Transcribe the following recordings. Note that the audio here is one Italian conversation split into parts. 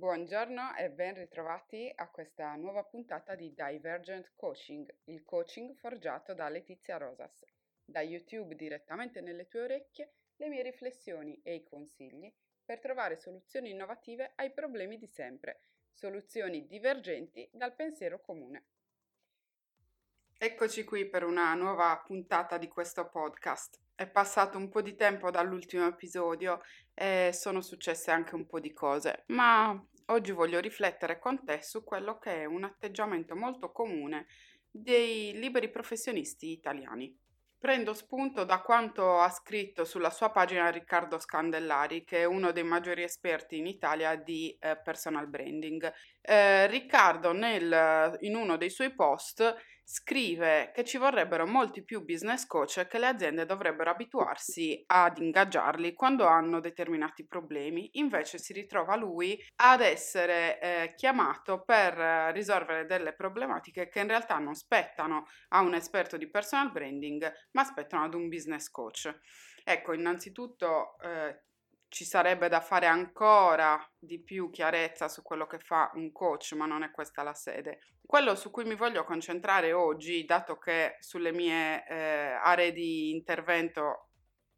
Buongiorno e ben ritrovati a questa nuova puntata di Divergent Coaching, il coaching forgiato da Letizia Rosas. Da YouTube direttamente nelle tue orecchie le mie riflessioni e i consigli per trovare soluzioni innovative ai problemi di sempre, soluzioni divergenti dal pensiero comune. Eccoci qui per una nuova puntata di questo podcast. È passato un po' di tempo dall'ultimo episodio e sono successe anche un po' di cose, ma oggi voglio riflettere con te su quello che è un atteggiamento molto comune dei liberi professionisti italiani. Prendo spunto da quanto ha scritto sulla sua pagina Riccardo Scandellari, che è uno dei maggiori esperti in Italia di eh, personal branding. Eh, Riccardo nel, in uno dei suoi post scrive che ci vorrebbero molti più business coach e che le aziende dovrebbero abituarsi ad ingaggiarli quando hanno determinati problemi. Invece si ritrova lui ad essere eh, chiamato per risolvere delle problematiche che in realtà non spettano a un esperto di personal branding, ma spettano ad un business coach. Ecco, innanzitutto eh, ci sarebbe da fare ancora di più chiarezza su quello che fa un coach, ma non è questa la sede. Quello su cui mi voglio concentrare oggi, dato che sulle mie eh, aree di intervento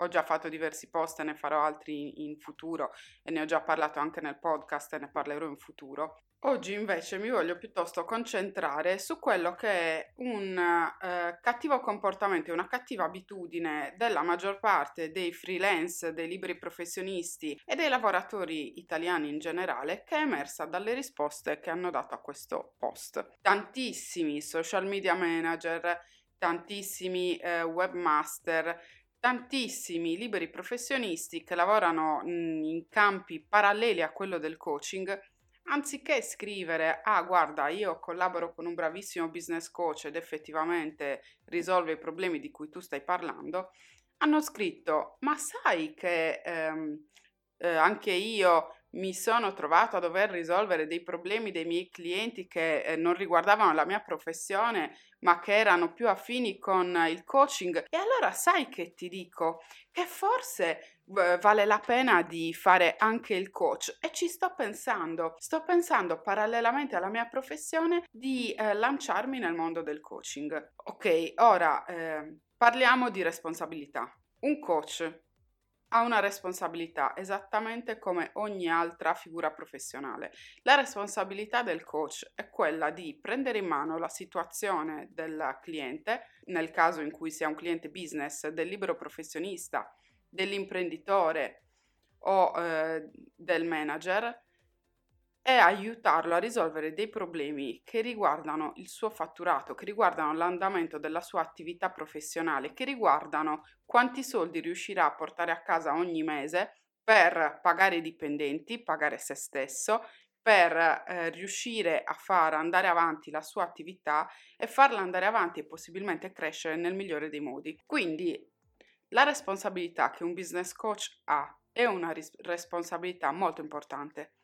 ho già fatto diversi post e ne farò altri in futuro e ne ho già parlato anche nel podcast e ne parlerò in futuro. Oggi invece mi voglio piuttosto concentrare su quello che è un eh, cattivo comportamento una cattiva abitudine della maggior parte dei freelance, dei liberi professionisti e dei lavoratori italiani in generale che è emersa dalle risposte che hanno dato a questo post. Tantissimi social media manager, tantissimi eh, webmaster, tantissimi liberi professionisti che lavorano mh, in campi paralleli a quello del coaching anziché scrivere, ah guarda, io collaboro con un bravissimo business coach ed effettivamente risolve i problemi di cui tu stai parlando, hanno scritto, ma sai che ehm, eh, anche io mi sono trovato a dover risolvere dei problemi dei miei clienti che eh, non riguardavano la mia professione, ma che erano più affini con il coaching. E allora sai che ti dico? Che forse eh, vale la pena di fare anche il coach e ci sto pensando. Sto pensando parallelamente alla mia professione di eh, lanciarmi nel mondo del coaching. Ok, ora eh, parliamo di responsabilità. Un coach ha una responsabilità esattamente come ogni altra figura professionale. La responsabilità del coach è quella di prendere in mano la situazione del cliente, nel caso in cui sia un cliente business, del libero professionista, dell'imprenditore o eh, del manager, è aiutarlo a risolvere dei problemi che riguardano il suo fatturato, che riguardano l'andamento della sua attività professionale, che riguardano quanti soldi riuscirà a portare a casa ogni mese per pagare i dipendenti, pagare se stesso, per eh, riuscire a far andare avanti la sua attività e farla andare avanti e possibilmente crescere nel migliore dei modi. Quindi la responsabilità che un business coach ha è una ris- responsabilità molto importante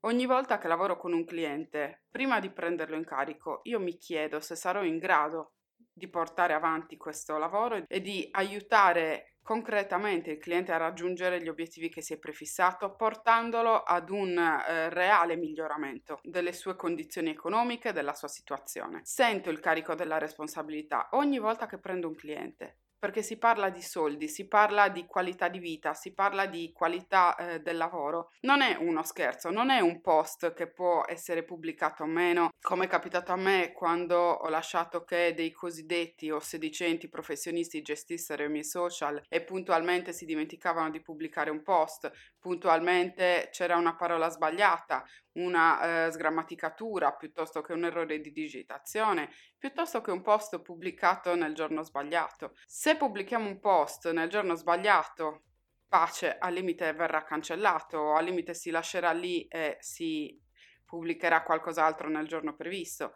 Ogni volta che lavoro con un cliente, prima di prenderlo in carico, io mi chiedo se sarò in grado di portare avanti questo lavoro e di aiutare concretamente il cliente a raggiungere gli obiettivi che si è prefissato, portandolo ad un eh, reale miglioramento delle sue condizioni economiche, della sua situazione. Sento il carico della responsabilità ogni volta che prendo un cliente perché si parla di soldi, si parla di qualità di vita, si parla di qualità eh, del lavoro. Non è uno scherzo, non è un post che può essere pubblicato o meno, come è capitato a me quando ho lasciato che dei cosiddetti o sedicenti professionisti gestissero i miei social e puntualmente si dimenticavano di pubblicare un post, puntualmente c'era una parola sbagliata, una eh, sgrammaticatura piuttosto che un errore di digitazione, piuttosto che un post pubblicato nel giorno sbagliato. Se pubblichiamo un post nel giorno sbagliato, pace, al limite verrà cancellato, al limite si lascerà lì e si pubblicherà qualcos'altro nel giorno previsto.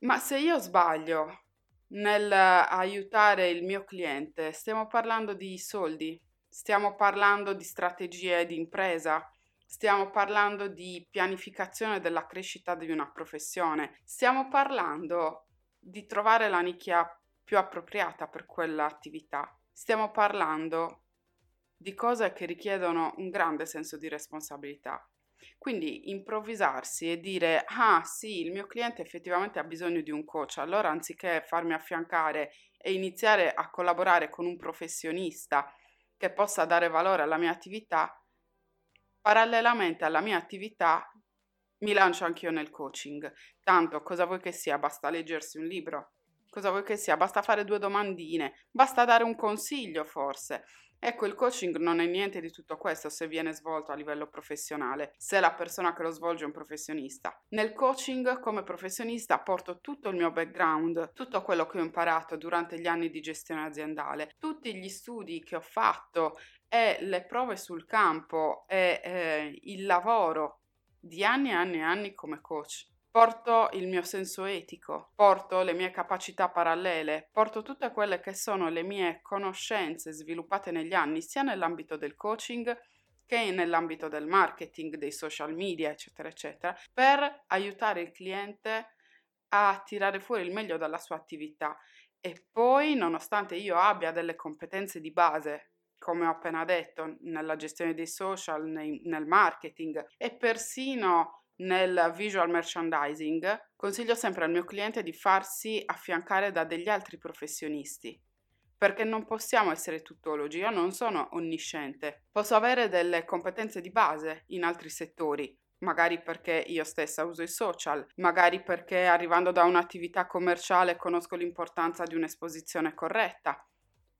Ma se io sbaglio nel aiutare il mio cliente, stiamo parlando di soldi, stiamo parlando di strategie di impresa, Stiamo parlando di pianificazione della crescita di una professione, stiamo parlando di trovare la nicchia più appropriata per quell'attività. Stiamo parlando di cose che richiedono un grande senso di responsabilità. Quindi improvvisarsi e dire, ah sì, il mio cliente effettivamente ha bisogno di un coach, allora anziché farmi affiancare e iniziare a collaborare con un professionista che possa dare valore alla mia attività, parallelamente alla mia attività mi lancio anch'io nel coaching. Tanto cosa vuoi che sia? Basta leggersi un libro. Cosa vuoi che sia? Basta fare due domandine, basta dare un consiglio forse. Ecco, il coaching non è niente di tutto questo se viene svolto a livello professionale, se la persona che lo svolge è un professionista. Nel coaching, come professionista, porto tutto il mio background, tutto quello che ho imparato durante gli anni di gestione aziendale, tutti gli studi che ho fatto e le prove sul campo e eh, il lavoro di anni e anni e anni come coach. Porto il mio senso etico, porto le mie capacità parallele, porto tutte quelle che sono le mie conoscenze sviluppate negli anni, sia nell'ambito del coaching che nell'ambito del marketing, dei social media, eccetera, eccetera, per aiutare il cliente a tirare fuori il meglio dalla sua attività. E poi, nonostante io abbia delle competenze di base, come ho appena detto, nella gestione dei social, nei, nel marketing e persino nel visual merchandising, consiglio sempre al mio cliente di farsi affiancare da degli altri professionisti. Perché non possiamo essere tuttologi, io non sono onnisciente. Posso avere delle competenze di base in altri settori, magari perché io stessa uso i social, magari perché arrivando da un'attività commerciale conosco l'importanza di un'esposizione corretta,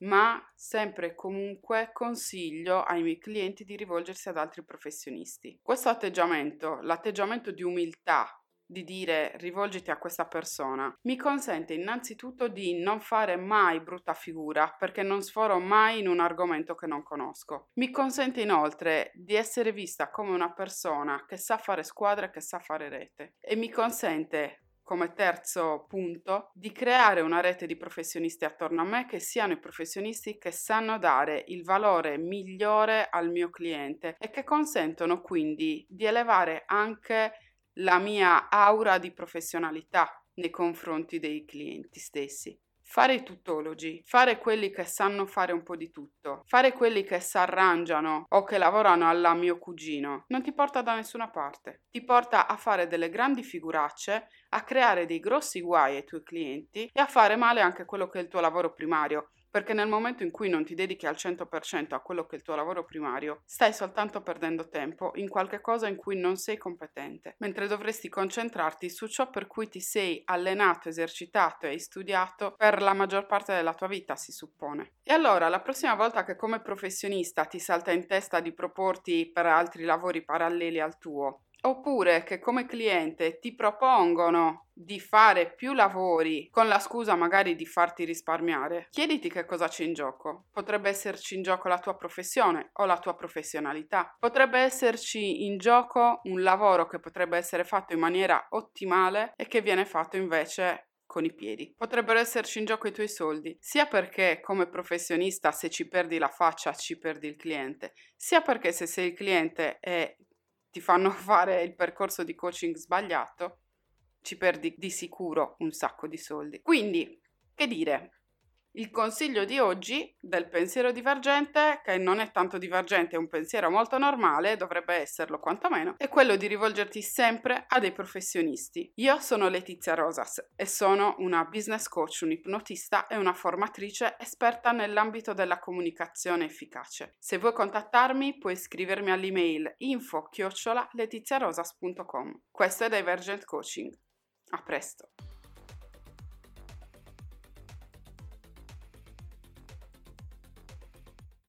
ma sempre e comunque consiglio ai miei clienti di rivolgersi ad altri professionisti. Questo atteggiamento, l'atteggiamento di umiltà, di dire rivolgiti a questa persona, mi consente innanzitutto di non fare mai brutta figura perché non sforo mai in un argomento che non conosco. Mi consente inoltre di essere vista come una persona che sa fare squadra e che sa fare rete e mi consente come terzo punto, di creare una rete di professionisti attorno a me che siano i professionisti che sanno dare il valore migliore al mio cliente e che consentono quindi di elevare anche la mia aura di professionalità nei confronti dei clienti stessi. Fare i tuttologi, fare quelli che sanno fare un po' di tutto, fare quelli che si arrangiano o che lavorano alla mio cugino, non ti porta da nessuna parte. Ti porta a fare delle grandi figuracce, a creare dei grossi guai ai tuoi clienti e a fare male anche quello che è il tuo lavoro primario, perché nel momento in cui non ti dedichi al 100% a quello che è il tuo lavoro primario, stai soltanto perdendo tempo in qualche cosa in cui non sei competente, mentre dovresti concentrarti su ciò per cui ti sei allenato, esercitato e hai studiato per la maggior parte della tua vita, si suppone. E allora, la prossima volta che come professionista ti salta in testa di proporti per altri lavori paralleli al tuo, Oppure che come cliente ti propongono di fare più lavori con la scusa magari di farti risparmiare, chiediti che cosa c'è in gioco. Potrebbe esserci in gioco la tua professione o la tua professionalità. Potrebbe esserci in gioco un lavoro che potrebbe essere fatto in maniera ottimale e che viene fatto invece con i piedi. Potrebbero esserci in gioco i tuoi soldi, sia perché come professionista se ci perdi la faccia ci perdi il cliente, sia perché se sei il cliente e ti fanno fare il percorso di coaching sbagliato, ci perdi di sicuro un sacco di soldi. Quindi, che dire? Il consiglio di oggi del pensiero divergente, che non è tanto divergente, è un pensiero molto normale, dovrebbe esserlo quantomeno, è quello di rivolgerti sempre a dei professionisti. Io sono Letizia Rosas e sono una business coach, un'ipnotista e una formatrice esperta nell'ambito della comunicazione efficace. Se vuoi contattarmi puoi scrivermi all'email info-letiziarosas.com. Questo è Divergent Coaching. A presto!